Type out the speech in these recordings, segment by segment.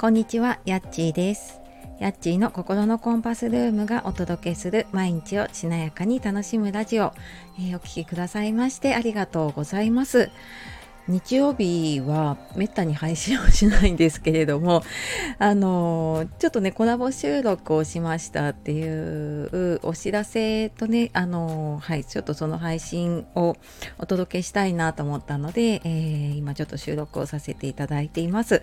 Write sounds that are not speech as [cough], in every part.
こんにちは、やっちーです。やっちーの心のコンパスルームがお届けする毎日をしなやかに楽しむラジオ、えー、お聴きくださいましてありがとうございます。日曜日はめったに配信をしないんですけれども [laughs] あのちょっとねコラボ収録をしましたっていうお知らせとねあのはいちょっとその配信をお届けしたいなと思ったので、えー、今ちょっと収録をさせていただいています。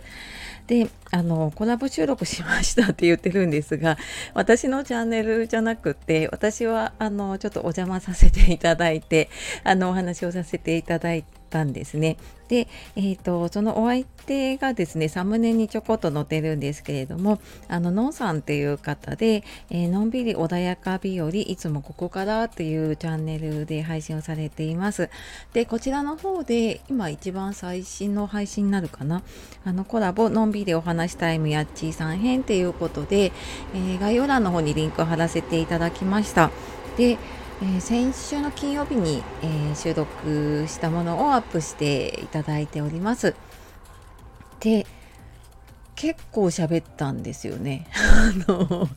であのコラボ収録しましたって言ってるんですが私のチャンネルじゃなくて私はあのちょっとお邪魔させていただいてあのお話をさせていただいてたんですね。で、えーと、そのお相手がですねサムネにちょこっと載ってるんですけれどもあののんさんっていう方で、えー、のんびり穏やか日和いつもここからっていうチャンネルで配信をされています。でこちらの方で今一番最新の配信になるかなあのコラボのんびりお話タイムやっちーさん編っていうことで、えー、概要欄の方にリンクを貼らせていただきました。でえ、先週の金曜日に、え、収録したものをアップしていただいております。で結構喋ったんですよね。[laughs] あの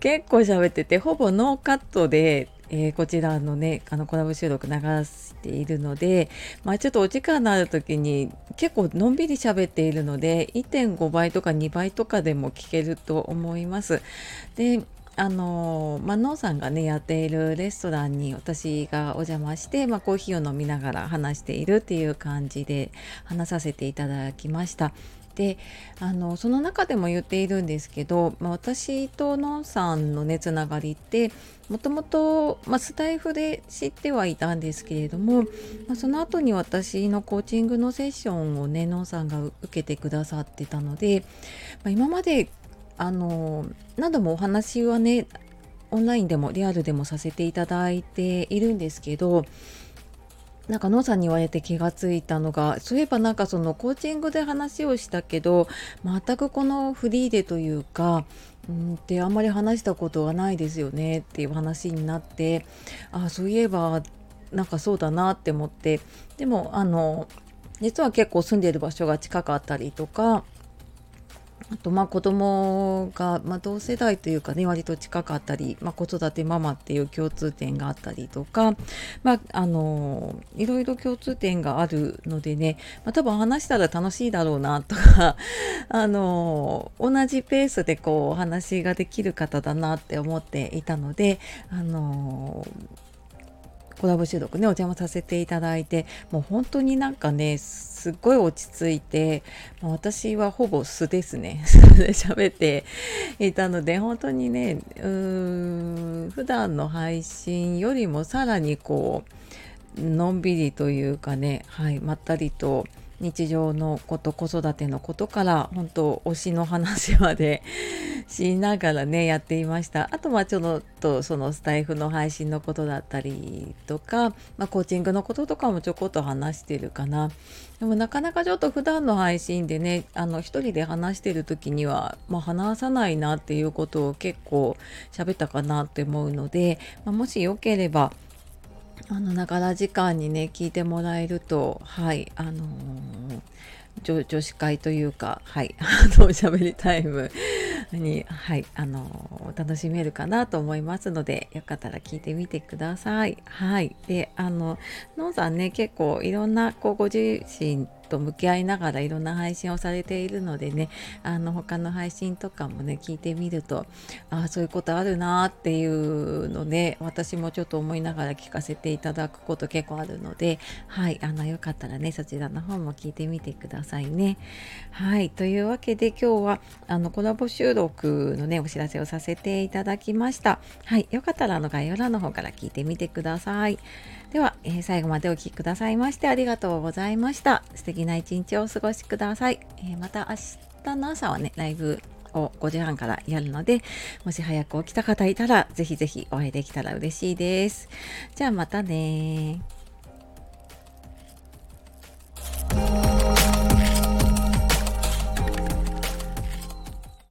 結構喋っててほぼノーカットで、えー、こちらのねあのコラボ収録流しているので、まあ、ちょっとお時間のある時に結構のんびり喋っているので1.5倍とか2倍とかでも聞けると思います。であのまあ、ノーさんがねやっているレストランに私がお邪魔して、まあ、コーヒーを飲みながら話しているっていう感じで話させていただきました。であのその中でも言っているんですけど、まあ、私とノンさんのねつながりってもともと、まあ、スタイフで知ってはいたんですけれども、まあ、その後に私のコーチングのセッションをねノンさんが受けてくださってたので、まあ、今まであの何度もお話はねオンラインでもリアルでもさせていただいているんですけどなんかノさんに言われて気がついたのがそういえばなんかそのコーチングで話をしたけど全くこのフリーでというかうんってあんまり話したことはないですよねっていう話になってあそういえばなんかそうだなって思ってでもあの実は結構住んでる場所が近かったりとかあとまあ子供がまあ同世代というかね割と近かったり、まあ、子育てママっていう共通点があったりとか、まあ、あのいろいろ共通点があるのでね、まあ、多分話したら楽しいだろうなとか [laughs] あの同じペースでこうお話ができる方だなって思っていたのであのコラボ収録ねお邪魔させていただいてもう本当になんかねすっごい落ち着いて、私はほぼ素ですね。素 [laughs] で喋っていたので本当にねうーん普段の配信よりもさらにこうのんびりというかねはいまったりと日常のこと子育てのことから本当推しの話まで [laughs] しながらねやっていました。あとはちょっとそのスタイフの配信のことだったりとか、まあ、コーチングのこととかもちょこっと話してるかな。でもなかなかちょっと普段の配信でねあの一人で話してる時には、まあ、話さないなっていうことを結構喋ったかなって思うので、まあ、もしよければあのながら時間にね聞いてもらえるとはいあのー、女子会というかはい [laughs] あのおしゃべりタイムにはいあの、楽しめるかなと思いますのでよかったら聞いてみてください。はい。であののんさんね結構いろんなこうご自身と向き合いながらいろんな配信をされているのでねあの他の配信とかもね聞いてみるとああそういうことあるなっていうので私もちょっと思いながら聞かせていただくこと結構あるのではいあのよかったらねそちらの方も聞いてみてくださいね。はいというわけで今日はあのコラボ収録のねお知らせをさせていただきました。はいよかったらあの概要欄の方から聞いてみてください。では、えー、最後までお聴きくださいましてありがとうございました。素敵な一日をお過ごしください。えー、また明日の朝はね、ライブを5時半からやるので、もし早く起きた方いたら、ぜひぜひお会いできたら嬉しいです。じゃあまたね